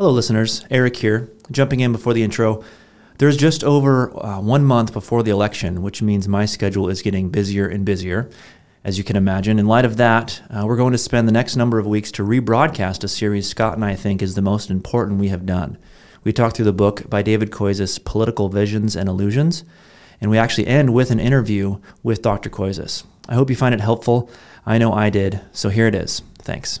Hello, listeners. Eric here. Jumping in before the intro. There's just over uh, one month before the election, which means my schedule is getting busier and busier, as you can imagine. In light of that, uh, we're going to spend the next number of weeks to rebroadcast a series Scott and I think is the most important we have done. We talk through the book by David Koyzis, Political Visions and Illusions, and we actually end with an interview with Dr. Koyzis. I hope you find it helpful. I know I did, so here it is. Thanks.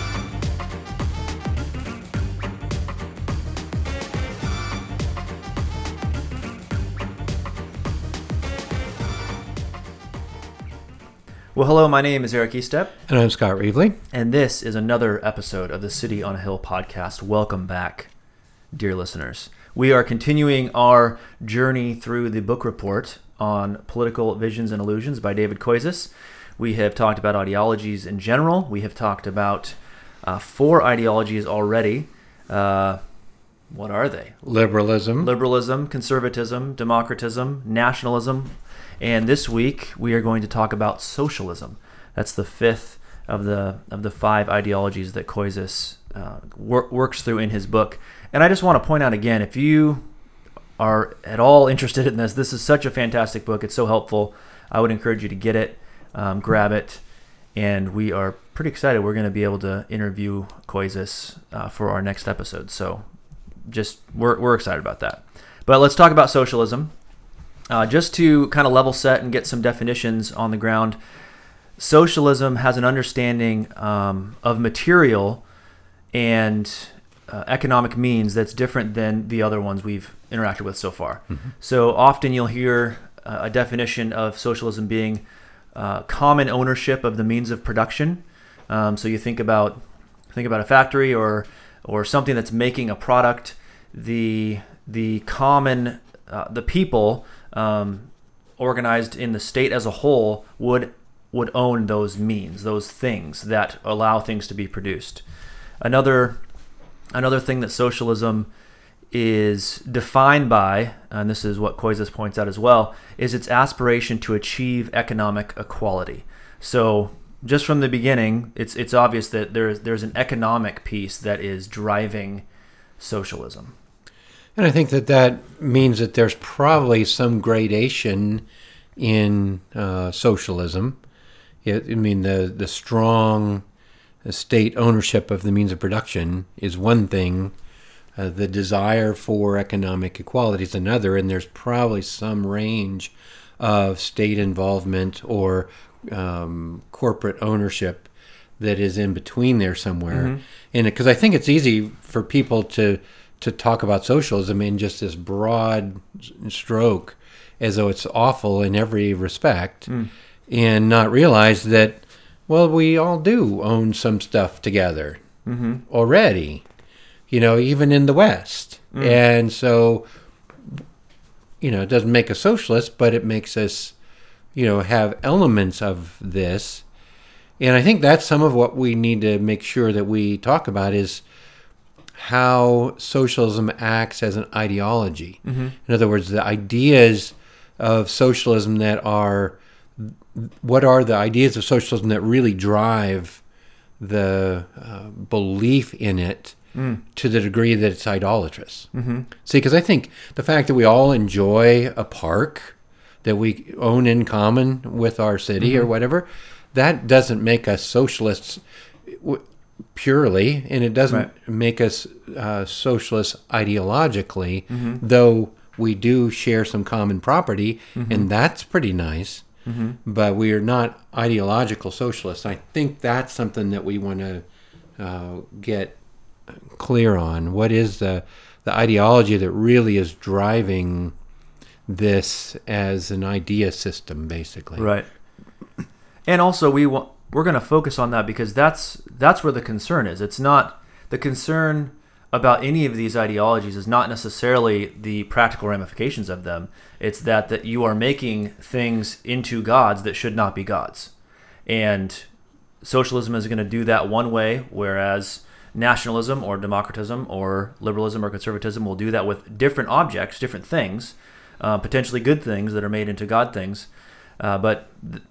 Well, hello, my name is Eric Estep. And I'm Scott Reevely. And this is another episode of the City on a Hill podcast. Welcome back, dear listeners. We are continuing our journey through the book report on political visions and illusions by David Koyzis. We have talked about ideologies in general. We have talked about uh, four ideologies already. Uh, what are they? Liberalism, liberalism, conservatism, democratism, nationalism, and this week we are going to talk about socialism. That's the fifth of the of the five ideologies that Koyzis uh, wor- works through in his book. And I just want to point out again, if you are at all interested in this, this is such a fantastic book. It's so helpful. I would encourage you to get it, um, grab it, and we are pretty excited. We're going to be able to interview Koyzis uh, for our next episode. So, just we're we're excited about that. But let's talk about socialism. Uh, just to kind of level set and get some definitions on the ground, socialism has an understanding um, of material and uh, economic means that's different than the other ones we've interacted with so far. Mm-hmm. So often you'll hear uh, a definition of socialism being uh, common ownership of the means of production. Um, so you think about think about a factory or or something that's making a product. The the common uh, the people um, organized in the state as a whole would would own those means, those things that allow things to be produced. Another another thing that socialism is defined by, and this is what Koyzis points out as well, is its aspiration to achieve economic equality. So just from the beginning, it's it's obvious that there's there's an economic piece that is driving socialism. And I think that that means that there's probably some gradation in uh, socialism. It, I mean, the, the strong state ownership of the means of production is one thing. Uh, the desire for economic equality is another, and there's probably some range of state involvement or um, corporate ownership that is in between there somewhere. Mm-hmm. And because I think it's easy for people to to talk about socialism in just this broad stroke as though it's awful in every respect mm. and not realize that well we all do own some stuff together mm-hmm. already you know even in the west mm. and so you know it doesn't make us socialist but it makes us you know have elements of this and i think that's some of what we need to make sure that we talk about is how socialism acts as an ideology. Mm-hmm. In other words, the ideas of socialism that are what are the ideas of socialism that really drive the uh, belief in it mm. to the degree that it's idolatrous. Mm-hmm. See, because I think the fact that we all enjoy a park that we own in common with our city mm-hmm. or whatever, that doesn't make us socialists purely, and it doesn't right. make us uh, socialists ideologically, mm-hmm. though we do share some common property, mm-hmm. and that's pretty nice. Mm-hmm. But we are not ideological socialists. I think that's something that we want to uh, get clear on. What is the the ideology that really is driving this as an idea system, basically? Right. And also, we want we're going to focus on that because that's that's where the concern is. It's not the concern about any of these ideologies is not necessarily the practical ramifications of them. It's that that you are making things into gods that should not be gods, and socialism is going to do that one way, whereas nationalism or democratism or liberalism or conservatism will do that with different objects, different things, uh, potentially good things that are made into God things. Uh, but th-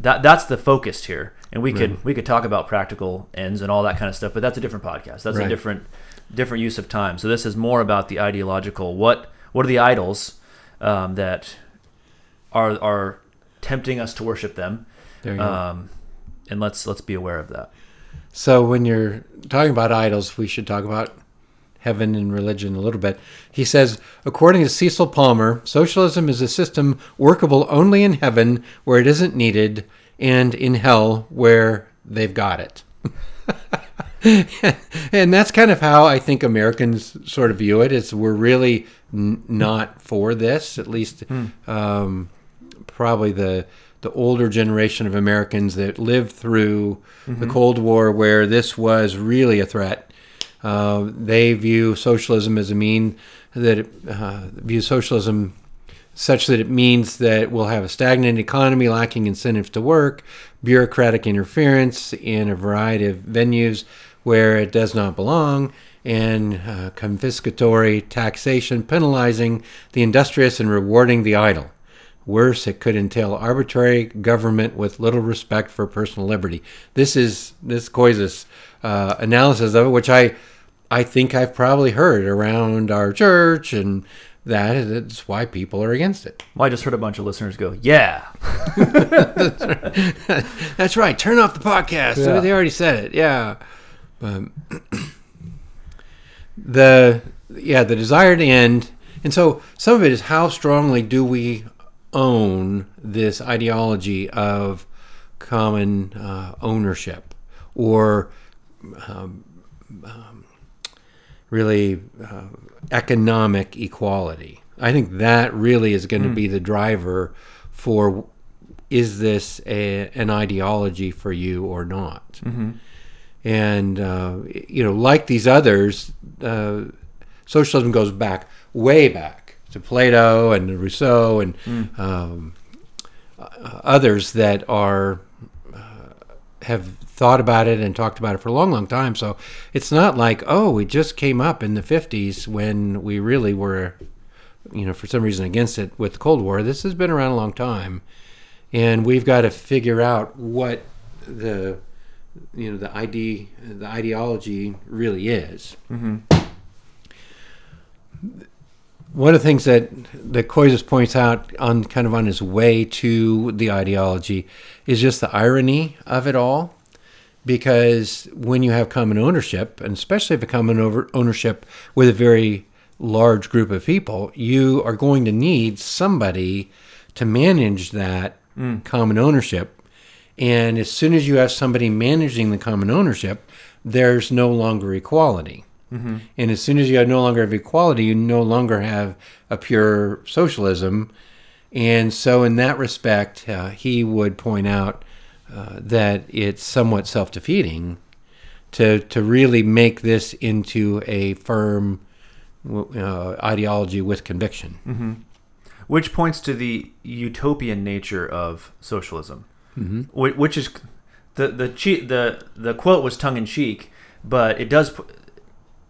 that that's the focus here, and we could we could talk about practical ends and all that kind of stuff, but that's a different podcast. That's Right. a different different use of time. So this is more about the ideological. What what are the idols um, that are are tempting us to worship them? There you go. Um, and let's let's be aware of that. So when you're talking about idols, we should talk about heaven and religion a little bit. He says, according to Cecil Palmer, socialism is a system workable only in heaven where it isn't needed and in hell where they've got it. and that's kind of how I think Americans sort of view it. Is we're really n- not for this, at least um, probably the the older generation of Americans that lived through the Cold War, where this was really a threat. Uh, they view socialism as a mean that it, uh, view socialism such that it means that we'll have a stagnant economy lacking incentives to work, bureaucratic interference in a variety of venues where it does not belong, and uh, confiscatory taxation penalizing the industrious and rewarding the idle. Worse, it could entail arbitrary government with little respect for personal liberty. This is this Koyzis uh, analysis of it, which I I think I've probably heard around our church, and that is why people are against it. Well, I just heard a bunch of listeners go, "Yeah, That's right. Turn off the podcast. Yeah. They already said it. Yeah. Um, the yeah the desired end, and so some of it is how strongly do we own this ideology of common uh, ownership or um, really uh, economic equality. I think that really is going to be the driver for is this a, an ideology for you or not? And uh, you know, like these others, uh, socialism goes back way back to Plato and Rousseau and um, uh, others that are uh, have thought about it and talked about it for a long, long time. So it's not like oh, we just came up in the '50s when we really were, you know, for some reason against it with the Cold War. This has been around a long time, and we've got to figure out what the you know the id the ideology really is. Mm-hmm. One of the things that that Koyzis points out on kind of on his way to the ideology is just the irony of it all, because when you have common ownership, and especially if a common over ownership with a very large group of people, you are going to need somebody to manage that common ownership. And as soon as you have somebody managing the common ownership, there's no longer equality. And as soon as you have no longer have equality, you no longer have a pure socialism. And so, in that respect, uh, he would point out uh, that it's somewhat self defeating to, to really make this into a firm uh, ideology with conviction. which points to the utopian nature of socialism, mm-hmm. which is the the the the quote was tongue in cheek, but it does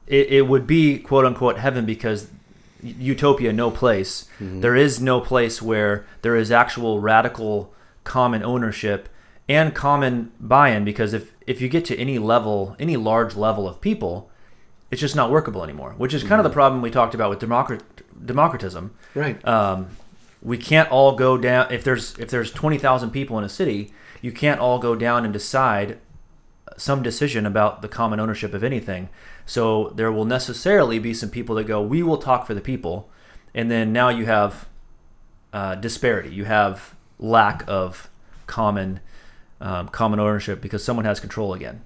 it, it would be quote unquote heaven because utopia no place There is no place where there is actual radical common ownership and common buy-in because if if you get to any level any large level of people it's just not workable anymore which is kind of the problem we talked about with democrat democratism. Right. um, we can't all go down if there's if there's 20,000 people in a city you can't all go down and decide some decision about the common ownership of anything. So there will necessarily be some people that go we will talk for the people and then now you have uh, disparity. You have lack of common um, common ownership because someone has control again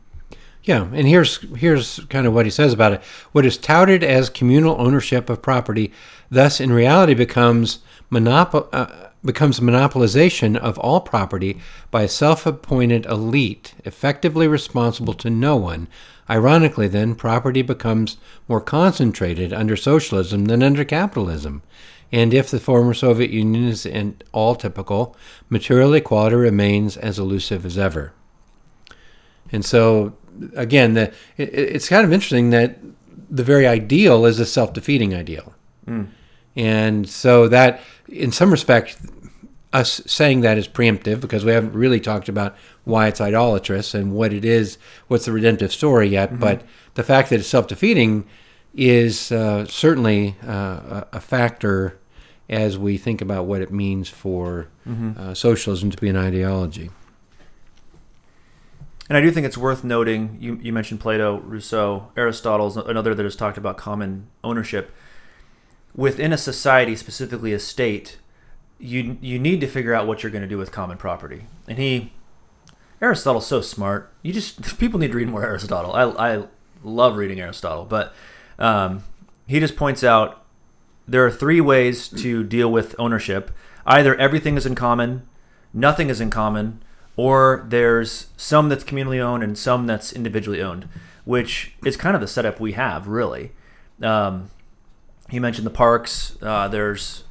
Yeah, and here's here's kind of what he says about it. What is touted as communal ownership of property, thus in reality becomes monop- uh, becomes monopolization of all property by a self-appointed elite, effectively responsible to no one, Ironically, then, property becomes more concentrated under socialism than under capitalism. And if the former Soviet Union is in all typical, material equality remains as elusive as ever. And so, again, the, it, it's kind of interesting that the very ideal is a self defeating ideal. Mm. And so, that, in some respect, us saying that is preemptive because we haven't really talked about why it's idolatrous and what it is, what's the redemptive story yet. Mm-hmm. But the fact that it's self defeating is uh, certainly uh, a factor as we think about what it means for Mm-hmm. uh, socialism to be an ideology. And I do think it's worth noting. You, you mentioned Plato, Rousseau, Aristotle's another that has talked about common ownership. Within a society, specifically a state, you you need to figure out what you're going to do with common property. And he, Aristotle's so smart. You just people need to read more Aristotle. I I love reading Aristotle, but um, he just points out there are three ways to deal with ownership. Either everything is in common, nothing is in common, or there's some that's communally owned and some that's individually owned, which is kind of the setup we have, really. Um, he mentioned the parks. Uh, there's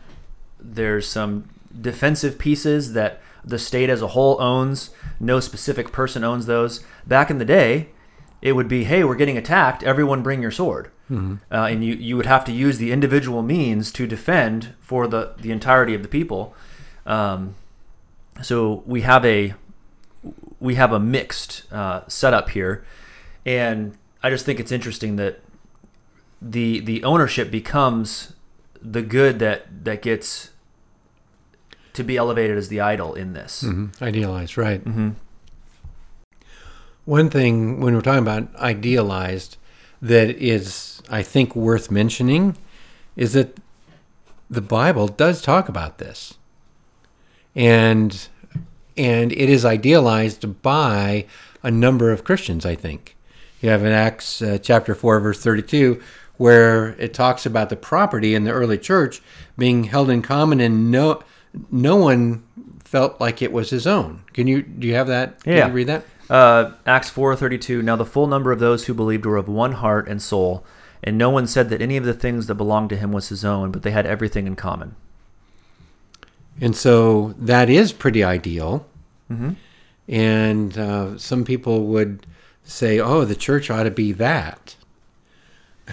there's some defensive pieces that the state as a whole owns. No specific person owns those. Back in the day, it would be, hey, we're getting attacked. Everyone bring your sword. Uh, and you, you would have to use the individual means to defend for the, the entirety of the people. Um, so we have a we have a mixed uh, setup here, and I just think it's interesting that the the ownership becomes the good that that gets to be elevated as the idol in this. Mm-hmm. Idealized, right. Mm-hmm. One thing when we're talking about idealized that is, I think, worth mentioning is that the Bible does talk about this, and and it is idealized by a number of Christians. I think you have in Acts uh, chapter four, verse thirty-two, where it talks about the property in the early church being held in common, and no no one felt like it was his own. Can you do you have that? Can Yeah. you read that? Uh, Acts four thirty two. Now the full number of those who believed were of one heart and soul, and no one said that any of the things that belonged to him was his own, but they had everything in common. And so that is pretty ideal. Mm-hmm. And uh, some people would say, oh, the church ought to be that.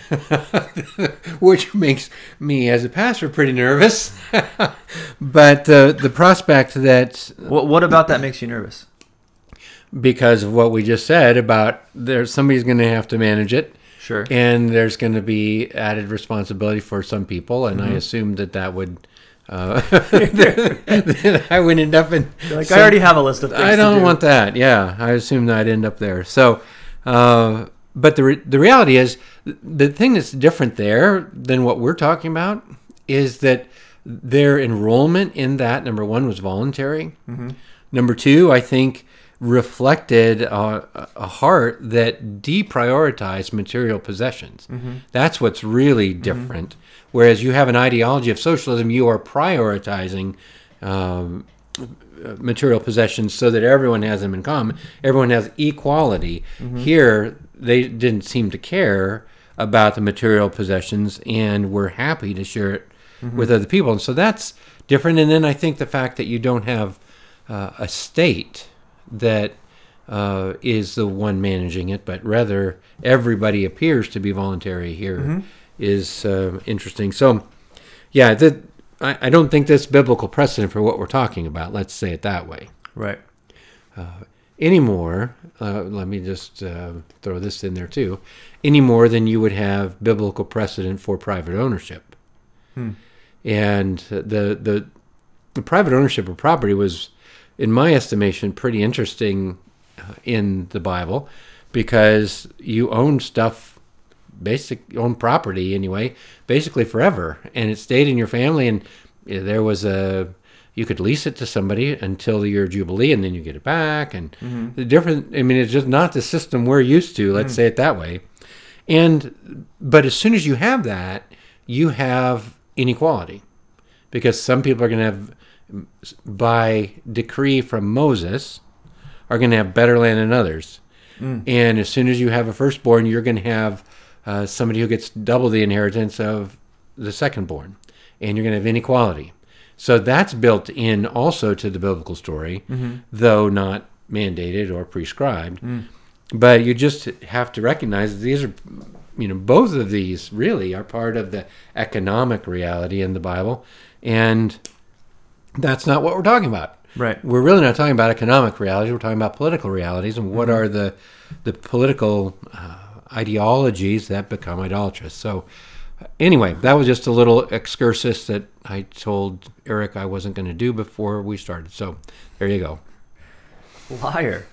Which makes me, as a pastor, pretty nervous. but uh, the prospect that, What what about that makes you nervous? Because of what we just said about there's somebody's going to have to manage it, Sure. and there's going to be added responsibility for some people, and Mm-hmm. I assumed that that would. Uh, I would end up in. Like some- I already have a list of things. I don't do. want that. Yeah, I assume that I'd end up there. So, uh, but the re- the reality is, the thing that's different there than what we're talking about is that their enrollment in that number one was voluntary. Number two, I think reflected uh, a heart that deprioritized material possessions. That's what's really different. Whereas you have an ideology of socialism, you are prioritizing um, material possessions so that everyone has them in common. Everyone has equality. Here, they didn't seem to care about the material possessions and were happy to share it with other people. And so that's different. And then I think the fact that you don't have uh, a state that uh, is the one managing it, but rather everybody appears to be voluntary here is uh, interesting. So, yeah, that I, I don't think that's biblical precedent for what we're talking about. Let's say it that way. Right. Anymore, uh, let me just uh, throw this in there too. Any more than you would have biblical precedent for private ownership, Hmm. and the the the private ownership of property was, in my estimation, pretty interesting uh, in the Bible because you own stuff basic own property anyway basically forever and it stayed in your family and there was a you could lease it to somebody until your jubilee and then you get it back and the different i mean it's just not the system we're used to let's say it that way. And but as soon as you have that you have inequality because some people are going to have by decree from moses are going to have better land than others. Mm. And as soon as you have a firstborn, you're going to have uh, somebody who gets double the inheritance of the secondborn, and you're going to have inequality. So that's built in also to the biblical story, mm-hmm. though not mandated or prescribed. Mm. But you just have to recognize that these are, you know, both of these really are part of the economic reality in the Bible, and that's not what we're talking about. Right. We're really not talking about economic realities. We're talking about political realities and what are the the political uh, ideologies that become idolatrous. So, anyway, that was just a little excursus that I told Eric I wasn't going to do before we started. So, there you go. Liar.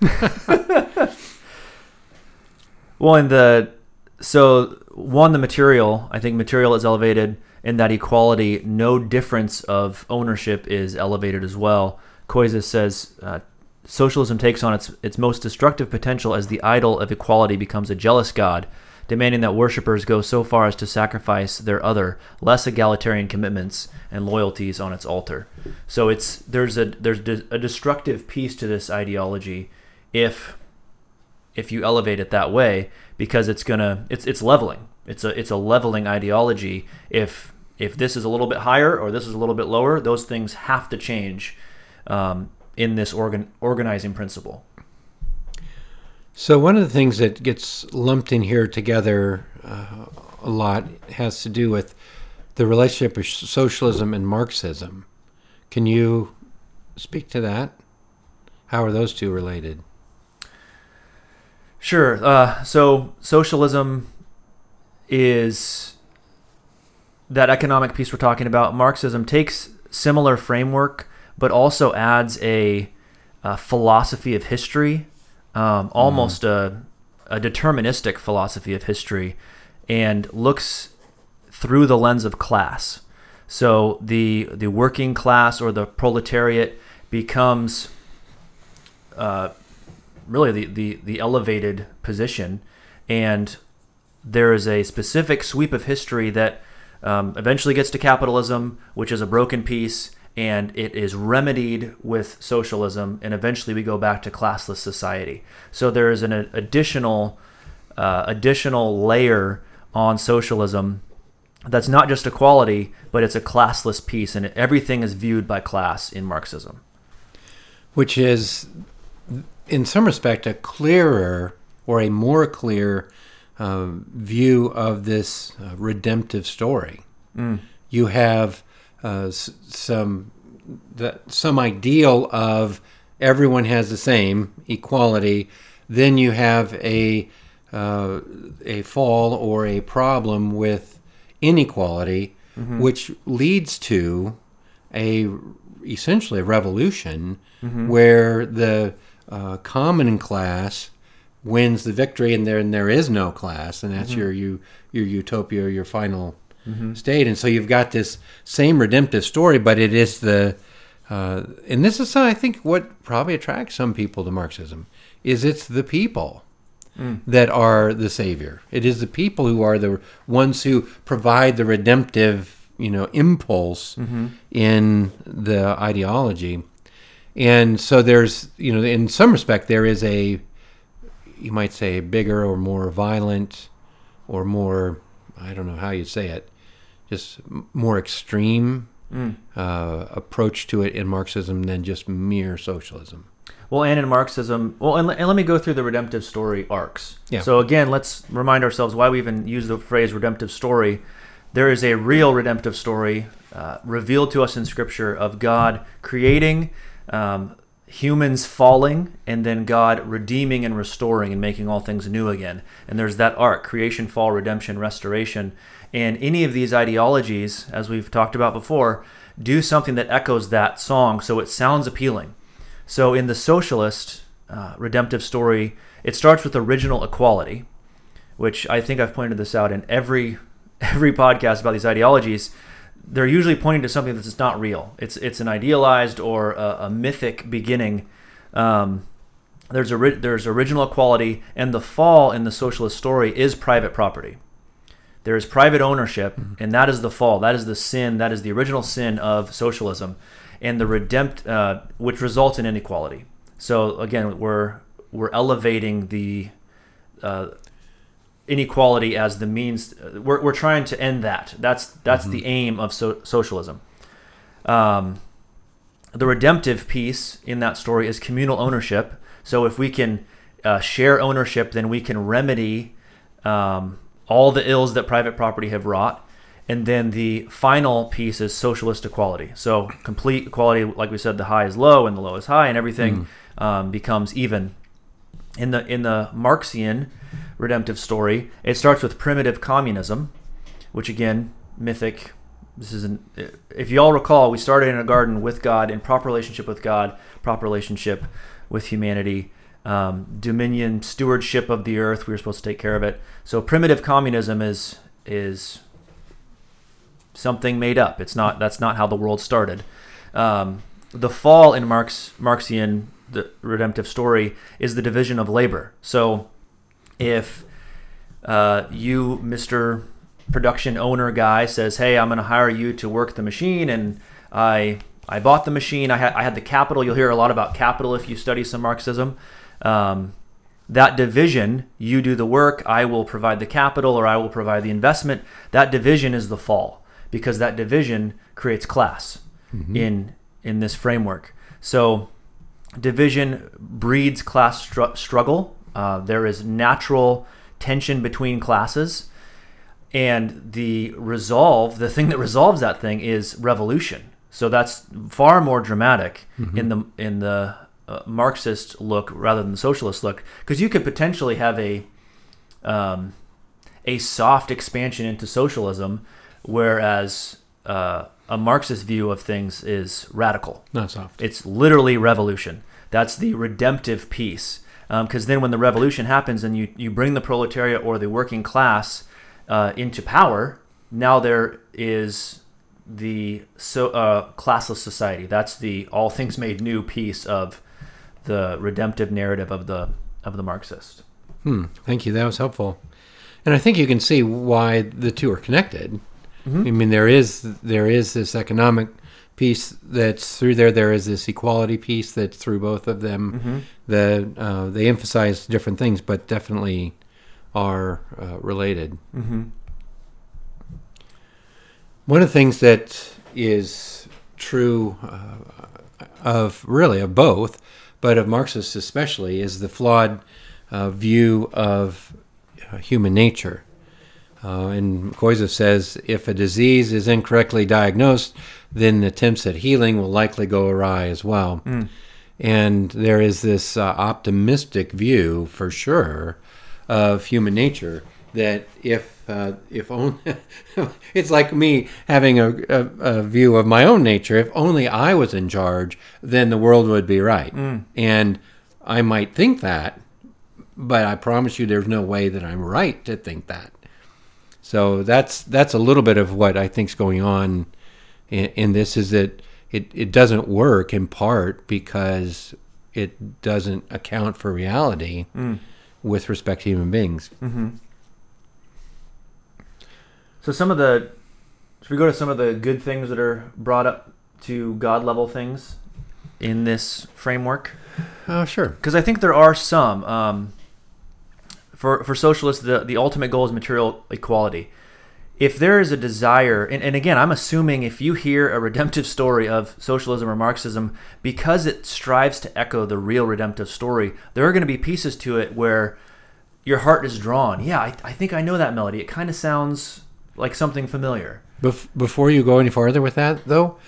well, in the so one the material, I think material is elevated in that equality. No difference of ownership is elevated as well. Koyzis says uh, socialism takes on its its most destructive potential as the idol of equality becomes a jealous god, demanding that worshippers go so far as to sacrifice their other, less egalitarian commitments and loyalties on its altar. So it's there's a there's a destructive piece to this ideology if if you elevate it that way because it's gonna it's it's leveling. It's a it's a leveling ideology. If if this is a little bit higher or this is a little bit lower, those things have to change um, in this organ organizing principle. So one of the things that gets lumped in here together uh, a lot has to do with the relationship of socialism and Marxism. Can you speak to that? How are those two related? Sure. Uh, so socialism is that economic piece we're talking about. Marxism takes similar framework, but also adds a, a philosophy of history, um, almost a, a deterministic philosophy of history, and looks through the lens of class. So the the working class or the proletariat becomes uh, really the, the, the elevated position. And there is a specific sweep of history that um, eventually gets to capitalism, which is a broken piece, and it is remedied with socialism, and eventually we go back to classless society. So there is an additional uh, additional layer on socialism that's not just equality, but it's a classless piece, and everything is viewed by class in Marxism. Which is in some respect, a clearer or a more clear uh, view of this uh, redemptive story. Mm. You have uh, s- some the, some ideal of everyone has the same equality. Then you have a uh, a fall or a problem with inequality, Mm-hmm. which leads to a essentially a revolution where the uh, common class wins the victory, and there and there is no class, and that's mm-hmm. your you your utopia, your final mm-hmm. state. And so you've got this same redemptive story, but it is the uh, and this is I think what probably attracts some people to Marxism is it's the people mm. that are the savior. It is the people who are the ones who provide the redemptive, you know, impulse mm-hmm. in the ideology. And so there's, you know, in some respect, there is a, you might say, bigger or more violent or more, I don't know how you'd say it, just more extreme uh, approach to it in Marxism than just mere socialism. Well, and in Marxism, well, and, and let me go through the redemptive story arcs. Yeah. So again, let's remind ourselves why we even use the phrase redemptive story. There is a real redemptive story uh, revealed to us in Scripture of God creating, um, humans falling, and then God redeeming and restoring and making all things new again. And there's that arc: creation, fall, redemption, restoration. And any of these ideologies, as we've talked about before, do something that echoes that song, so it sounds appealing. So in the socialist uh, redemptive story, it starts with original equality, which I think I've pointed this out in every every podcast about these ideologies. They're usually pointing to something that's not real. It's it's an idealized or a, a mythic beginning. Um, there's a there's original equality, and the fall in the socialist story is private property. There is private ownership, and that is the fall. That is the sin. That is the original sin of socialism, and the redempt, uh, which results in inequality. So again, we're we're elevating the uh, inequality as the means. We're, we're trying to end that. That's that's the aim of so, socialism. Um, the redemptive piece in that story is communal ownership. So if we can uh, share ownership, then we can remedy um, all the ills that private property have wrought. And then the final piece is socialist equality. So complete equality, like we said, the high is low and the low is high, and everything um, becomes even. In the in the Marxian redemptive story, it starts with primitive communism, which again, mythic. This is if you all recall, we started in a garden with God, in proper relationship with God, proper relationship with humanity, um, dominion, stewardship of the earth. We were supposed to take care of it. So primitive communism is is something made up. It's not. That's not how the world started. Um, the fall in Marx Marxian the redemptive story is the division of labor. So if uh, you, Mister production owner guy, says, "Hey, I'm going to hire you to work the machine," and I I bought the machine. I had I had the capital. You'll hear a lot about capital if you study some Marxism. Um, that division, you do the work, I will provide the capital, or I will provide the investment. That division is the fall because that division creates class in in this framework. So division breeds class stru- struggle. Uh, there is natural tension between classes, and the resolve, the thing that resolves that thing, is revolution. So that's far more dramatic in the in the uh, Marxist look rather than the socialist look, because you could potentially have a um, a soft expansion into socialism, whereas uh, a Marxist view of things is radical. Not soft. It's literally revolution. That's the redemptive piece. Because then, when the revolution happens and you, you bring the proletariat or the working class uh, into power, now there is the so uh, classless society. That's the all things made new piece of the redemptive narrative of the of the Marxist. Hmm. Thank you. That was helpful. And I think you can see why the two are connected. I mean, there is there is this economic piece that's through there. There is this equality piece that's through both of them. The uh, they emphasize different things, but definitely are uh, related. One of the things that is true uh, of really of both, but of Marxists especially, is the flawed uh, view of uh, human nature. Uh, and Koyzis says if a disease is incorrectly diagnosed, then attempts at healing will likely go awry as well. And there is this uh, optimistic view, for sure, of human nature that if uh, if only it's like me having a, a, a view of my own nature. If only I was in charge, then the world would be right. And I might think that, but I promise you, there's no way that I'm right to think that. So that's that's a little bit of what I think's going on in, in this is that it, it doesn't work in part because it doesn't account for reality mm. with respect to human beings. Mm-hmm. So some of the should we go to some of the good things that are brought up to God level things in this framework? Oh, sure. because I think there are some. Um, for for socialists, the the ultimate goal is material equality. If there is a desire, and, and again, I'm assuming if you hear a redemptive story of socialism or Marxism, because it strives to echo the real redemptive story, there are going to be pieces to it where your heart is drawn. Yeah, I, I think I know that melody. It kind of sounds like something familiar. Bef- before you go any farther with that, though,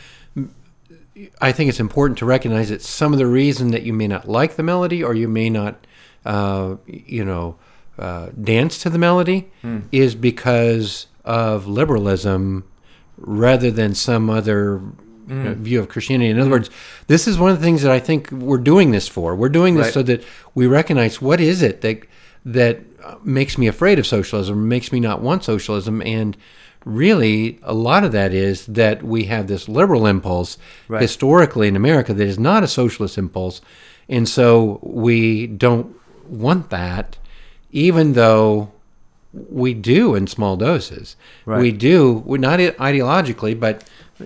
I think it's important to recognize that some of the reason that you may not like the melody or you may not, uh, you know, uh, dance to the melody is because of liberalism rather than some other uh, view of Christianity. In other words, this is one of the things that I think we're doing this for. We're doing this Right. so that we recognize what is it that that makes me afraid of socialism, makes me not want socialism, and really a lot of that is that we have this liberal impulse Right. historically in America that is not a socialist impulse, and so we don't want that, even though we do in small doses. Right. We do, we're not ideologically, but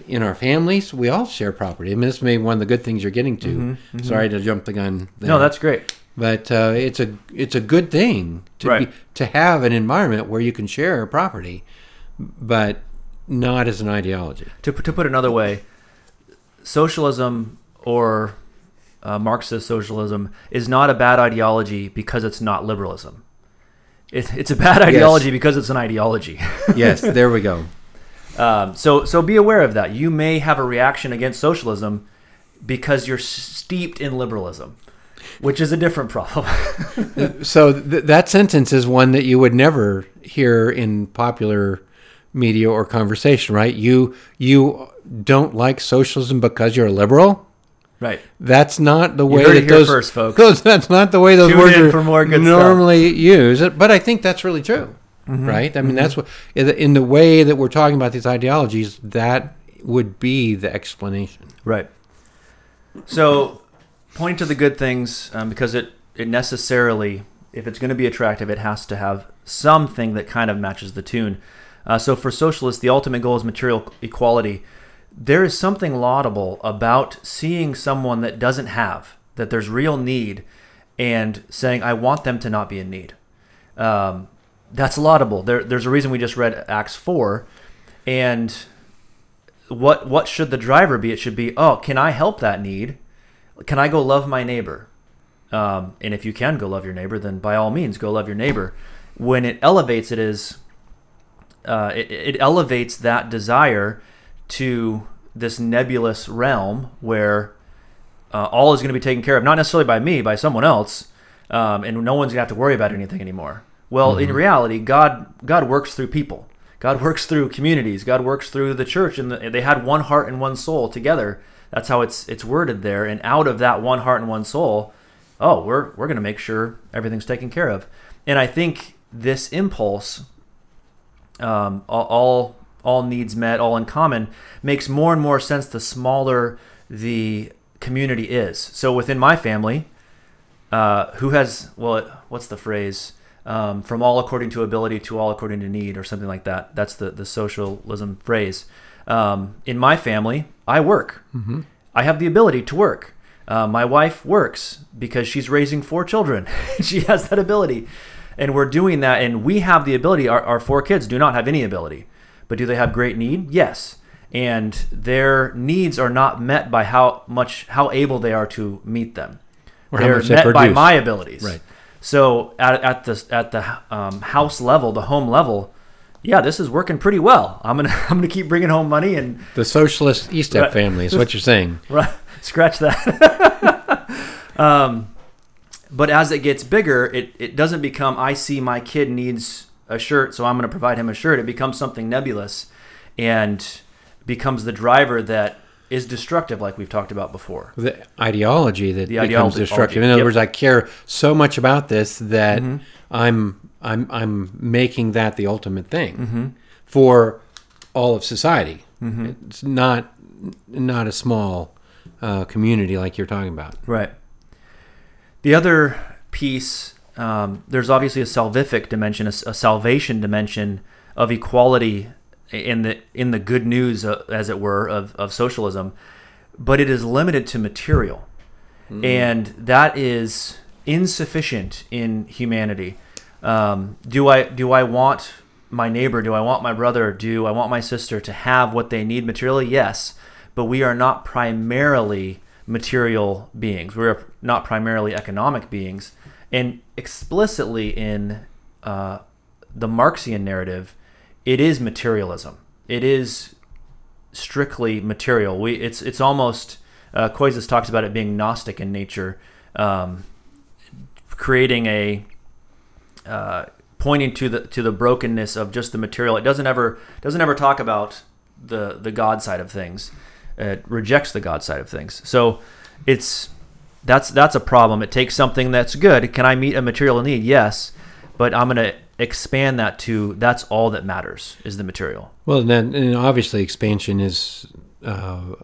in our families, we all share property. I mean, this may be one of the good things you're getting to. Sorry to jump the gun. There. No, that's great. but uh, it's a it's a good thing to Right. be, to have an environment where you can share property, but not as an ideology. To, to put it another way, socialism or uh, Marxist socialism is not a bad ideology because it's not liberalism. It, it's a bad ideology because it's an ideology. Yes, there we go. Um, so, so be aware of that. You may have a reaction against socialism because you're steeped in liberalism, which is a different problem. So th- that sentence is one that you would never hear in popular media or conversation, right? You you don't like socialism because you're a liberal. Right. That's not the way heard that those, first, folks. those- That's not the way those Tune words are good stuff. normally used. But I think that's really true, Mm-hmm. right? I mean, that's what in the- way that we're talking about these ideologies, that would be the explanation. Right. So, point to the good things um, because it it necessarily, if it's going to be attractive, it has to have something that kind of matches the tune. Uh, so, for socialists, the ultimate goal is material equality. There is something laudable about seeing someone that doesn't have, that there's real need, and saying, "I want them to not be in need." Um, that's laudable. There, there's a reason we just read Acts four, and what what should the driver be? It should be, oh, can I help that need? Can I go love my neighbor? Um, and if you can go love your neighbor, then by all means go love your neighbor. When it elevates, it is uh, it, it elevates that desire to this nebulous realm where uh, all is going to be taken care of, not necessarily by me, by someone else, um, and no one's going to have to worry about anything anymore. Well, in reality, God God works through people. God works through communities. God works through the church, and the, they had one heart and one soul together. That's how it's it's worded there. And out of that one heart and one soul, oh, we're we're going to make sure everything's taken care of. And I think this impulse um, all, all all needs met, all in common, makes more and more sense the smaller the community is. So within my family, uh, who has well, what's the phrase? Um, from all according to ability to all according to need, or something like that. That's the the socialism phrase. Um, in my family, I work. I have the ability to work. Uh, my wife works because she's raising four children. she has that ability. And we're doing that, and we have the ability. Our, our four kids do not have any ability. But do they have great need? Yes. And their needs are not met by how much, how able they are to meet them. Or They're much they met by my abilities. Right. So at, at the at the um, house level, the home level, yeah, this is working pretty well. I'm gonna I'm gonna keep bringing home money and The socialist Estep Right. family is what you're saying. Right. Scratch that. um, but as it gets bigger, it, it doesn't become, I see my kid needs a shirt, so I'm going to provide him a shirt. It becomes something nebulous and becomes the driver that is destructive, like we've talked about before. the ideology that The becomes ideology- destructive. In other yep. Mm-hmm. words, I care so much about this that I'm I'm I'm making that the ultimate thing Mm-hmm. for all of society. It's not not a small uh, community like you're talking about. Right. The other piece, um, there's obviously a salvific dimension, a salvation dimension of equality in the in the good news, uh, as it were, of, of socialism, but it is limited to material, and that is insufficient in humanity. Um, do I do I want my neighbor? Do I want my brother? Do I want my sister to have what they need materially? Yes, but we are not primarily material beings. We're not primarily economic beings, and explicitly in uh, the Marxian narrative, it is materialism. It is strictly material. We it's it's almost uh, talks about it being gnostic in nature, um, creating a uh, pointing to the to the brokenness of just the material. It doesn't ever doesn't ever talk about the the God side of things. It rejects the God side of things. So it's that's that's a problem. It takes something that's good. Can I meet a material need? Yes, but I'm going to expand that to that's all that matters is the material. Well, and then and obviously expansion is uh,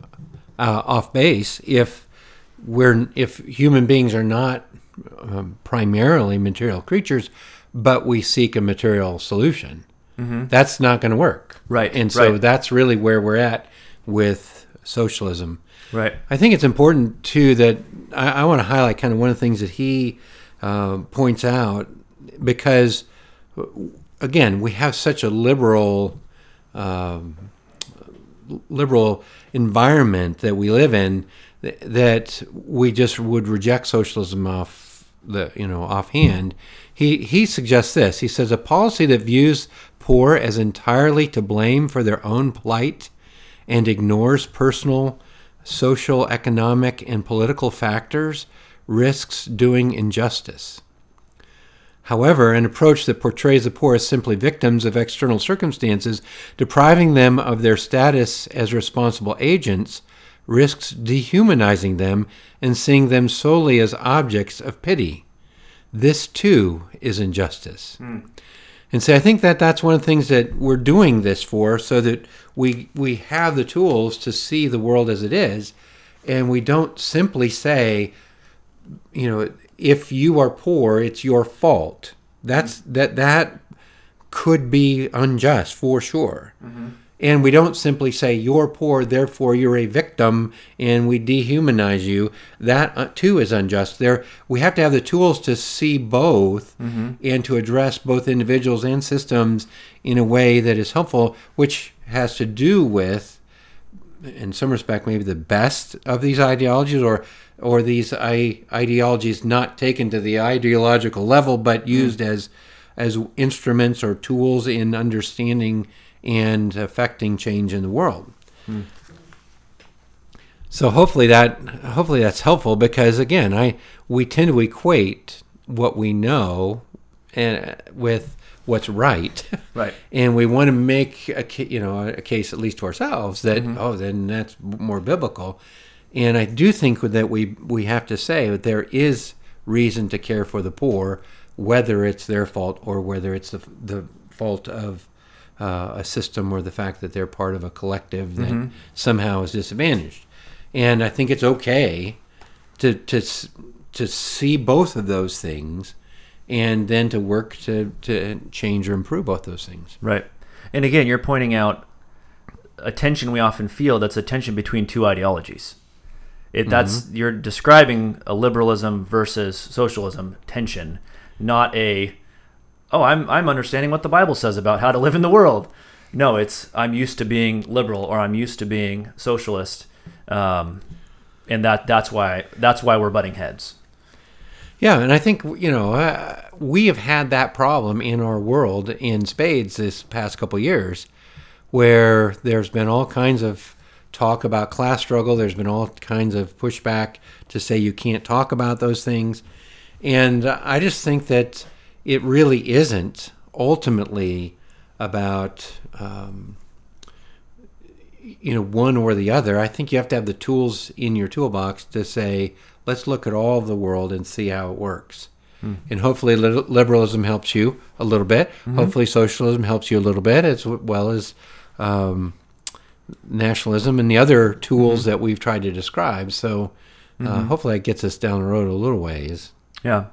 uh, off base if we're if human beings are not um, primarily material creatures, but we seek a material solution. That's not going to work, Right, And so right. that's really where we're at with socialism. Right. I think it's important too that I, I want to highlight kind of one of the things that he uh, points out because again we have such a liberal um, liberal environment that we live in th- that we just would reject socialism off the you know offhand. He he suggests this. He says a policy that views poor as entirely to blame for their own plight and ignores personal, social, economic, and political factors risks doing injustice. However, an approach that portrays the poor as simply victims of external circumstances, depriving them of their status as responsible agents, risks dehumanizing them and seeing them solely as objects of pity. This too is injustice. Hmm. And so I think that that's one of the things that we're doing this for, so that we we have the tools to see the world as it is, and we don't simply say, you know, if you are poor, it's your fault. That's that that could be unjust for sure. Mm-hmm. And we don't simply say you're poor, therefore you're a victim, and we dehumanize you. That uh, too is unjust. There, we have to have the tools to see both and to address both individuals and systems in a way that is helpful, which has to do with, in some respect, maybe the best of these ideologies, or or these I- ideologies not taken to the ideological level, but used as as instruments or tools in understanding and affecting change in the world. Hmm. So hopefully that hopefully that's helpful because again, I we tend to equate what we know and uh, with what's right. Right. And we want to make a you know a case at least to ourselves that mm-hmm. oh then that's more biblical. And I do think that we we have to say that there is reason to care for the poor, whether it's their fault or whether it's the the fault of uh, a system or the fact that they're part of a collective that somehow is disadvantaged. And I think it's okay to to to see both of those things, and then to work to to change or improve both those things. Right. And again, you're pointing out a tension we often feel that's a tension between two ideologies. It, That's you're describing a liberalism versus socialism tension, not a oh I'm I'm understanding what the Bible says about how to live in the world. No, it's I'm used to being liberal or I'm used to being socialist, um, and that that's why that's why we're butting heads. Yeah, and I think you know uh, we have had that problem in our world in spades this past couple years, where there's been all kinds of talk about class struggle. There's been all kinds of pushback to say you can't talk about those things, and I just think that it really isn't ultimately about um, you know one or the other. I think you have to have the tools in your toolbox to say, let's look at all of the world and see how it works. And hopefully, li- liberalism helps you a little bit. Hopefully, socialism helps you a little bit, as well as um, nationalism and the other tools that we've tried to describe. So, uh, hopefully, that gets us down the road a little ways. Yeah.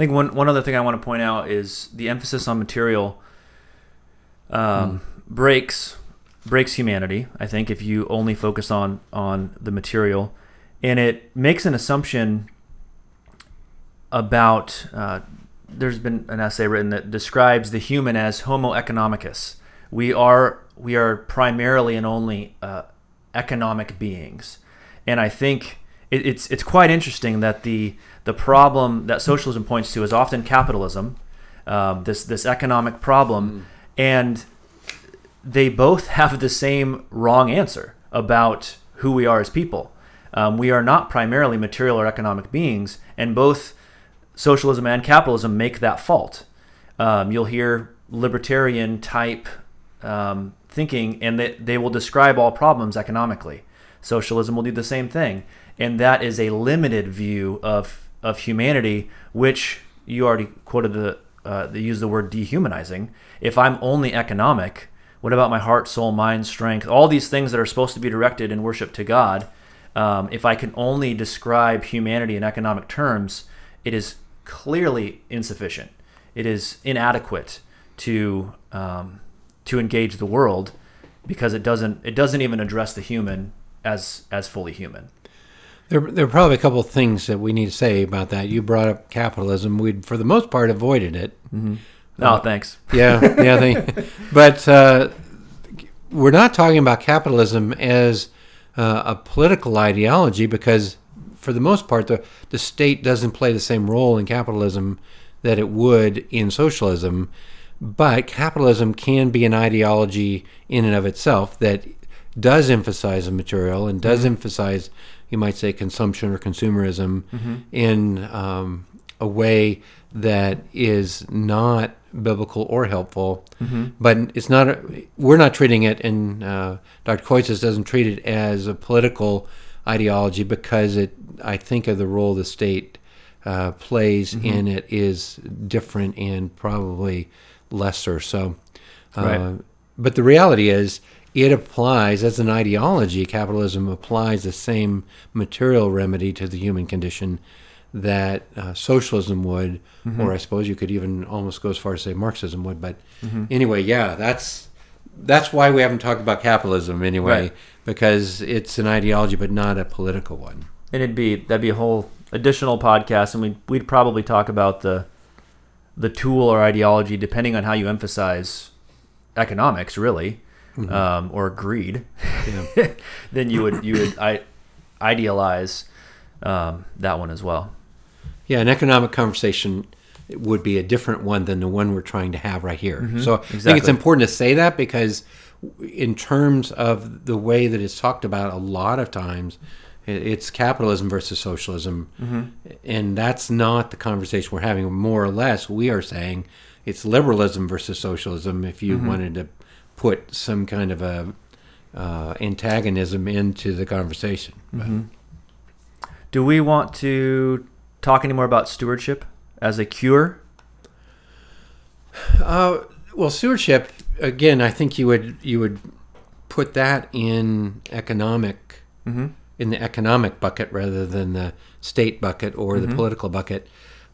I think one, one other thing I want to point out is the emphasis on material um, breaks breaks humanity. I think if you only focus on on the material, and it makes an assumption about. Uh, there's been an essay written that describes the human as Homo economicus. We are we are primarily and only uh, economic beings, and I think it, it's it's quite interesting that the the problem that socialism points to is often capitalism, um, this this economic problem, and they both have the same wrong answer about who we are as people. Um, we are not primarily material or economic beings, and both socialism and capitalism make that fault. Um, you'll hear libertarian type um, thinking, and that they will describe all problems economically. Socialism will do the same thing, and that is a limited view of of humanity, which you already quoted the uh, they use the word dehumanizing. If I'm only economic, what about my heart, soul, mind, strength? All these things that are supposed to be directed in worship to God. Um, if I can only describe humanity in economic terms, it is clearly insufficient. It is inadequate to um, to engage the world because it doesn't it doesn't even address the human as as fully human. There, there are probably a couple of things that we need to say about that. You brought up capitalism. We'd, for the most part, avoided it. Mm-hmm. Oh, thanks. Yeah, yeah. They, but uh, we're not talking about capitalism as uh, a political ideology because, for the most part, the, the state doesn't play the same role in capitalism that it would in socialism. But capitalism can be an ideology in and of itself that does emphasize the material and does mm-hmm. emphasize you might say consumption or consumerism mm-hmm. in um, a way that is not biblical or helpful. Mm-hmm. But it's not. A, we're not treating it, and uh, Dr. Koyzis doesn't treat it as a political ideology because it. I think of the role the state uh, plays mm-hmm. in it is different and probably lesser. So, uh, right. but the reality is it applies as an ideology. Capitalism applies the same material remedy to the human condition that uh, socialism would, mm-hmm. or I suppose you could even almost go as far as say Marxism would. But mm-hmm. anyway, yeah, that's that's why we haven't talked about capitalism anyway, right. because it's an ideology but not a political one. And it'd be that'd be a whole additional podcast, and we'd we'd probably talk about the the tool or ideology depending on how you emphasize economics, really mm-hmm. um, or greed, yeah. then you would you would I, idealize um, that one as well. Yeah, an economic conversation would be a different one than the one we're trying to have right here. Mm-hmm. So exactly. I think it's important to say that because, in terms of the way that it's talked about, a lot of times it's capitalism versus socialism, mm-hmm. and that's not the conversation we're having. More or less, we are saying it's liberalism versus socialism. If you mm-hmm. wanted to put some kind of a uh, antagonism into the conversation. Mm-hmm. Do we want to talk any more about stewardship as a cure? Uh, well, stewardship again. I think you would you would put that in economic mm-hmm. in the economic bucket rather than the state bucket or mm-hmm. the political bucket.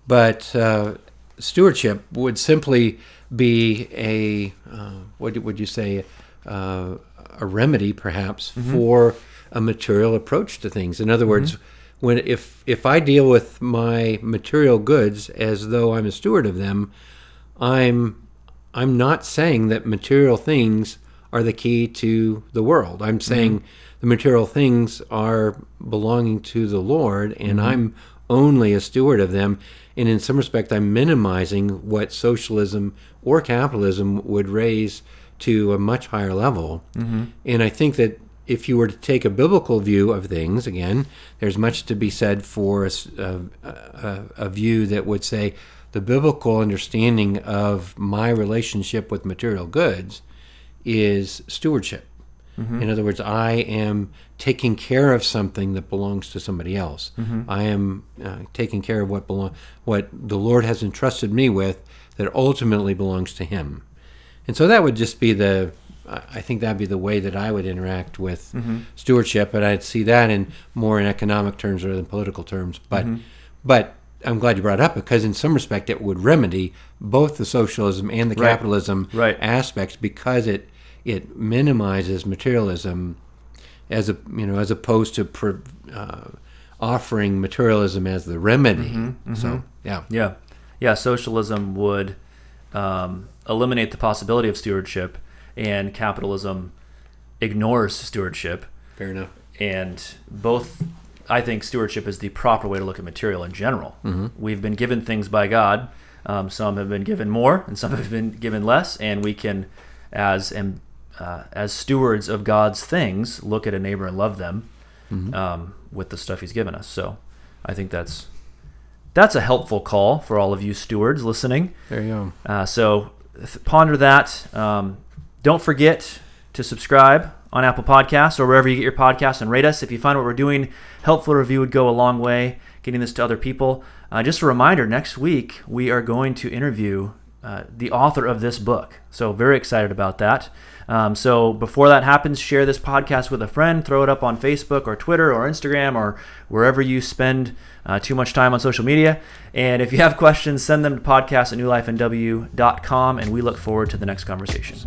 But uh, stewardship would simply be a uh, what would you say uh, a remedy perhaps mm-hmm. for a material approach to things. In other mm-hmm. words, when if if I deal with my material goods as though I'm a steward of them, I'm I'm not saying that material things are the key to the world. I'm saying mm-hmm. the material things are belonging to the Lord, and mm-hmm. I'm only a steward of them. And in some respect, I'm minimizing what socialism or capitalism would raise to a much higher level. Mm-hmm. And I think that if you were to take a biblical view of things, again, there's much to be said for a, a, a, view that would say the biblical understanding of my relationship with material goods is stewardship. Mm-hmm. In other words, I am taking care of something that belongs to somebody else. Mm-hmm. I am uh, taking care of what belong, what the Lord has entrusted me with, that ultimately belongs to Him. And so that would just be the, I think that'd be the way that I would interact with mm-hmm. stewardship, but I'd see that in more in economic terms rather than political terms. But, mm-hmm. but I'm glad you brought it up because in some respect it would remedy both the socialism and the right. capitalism right. aspects because it it minimizes materialism as a you know as opposed to uh, offering materialism as the remedy. Mm-hmm, mm-hmm. So yeah, yeah, yeah. Socialism would um, eliminate the possibility of stewardship, and capitalism ignores stewardship. Fair enough. And both, I think, stewardship is the proper way to look at material in general. Mm-hmm. We've been given things by God. Um, some have been given more, and some have been given less, and we can, as and uh, as stewards of God's things, look at a neighbor and love them mm-hmm. um, with the stuff He's given us. So, I think that's that's a helpful call for all of you stewards listening. There you go. Uh, so, th- ponder that. Um, don't forget to subscribe on Apple Podcasts or wherever you get your podcasts and rate us. If you find what we're doing helpful, a review would go a long way getting this to other people. Uh, just a reminder: next week we are going to interview uh, the author of this book. So, very excited about that. Um, so before that happens, share this podcast with a friend, throw it up on Facebook or Twitter or Instagram or wherever you spend uh, too much time on social media. And if you have questions, send them to podcast at newlifenw.com, and we look forward to the next conversation.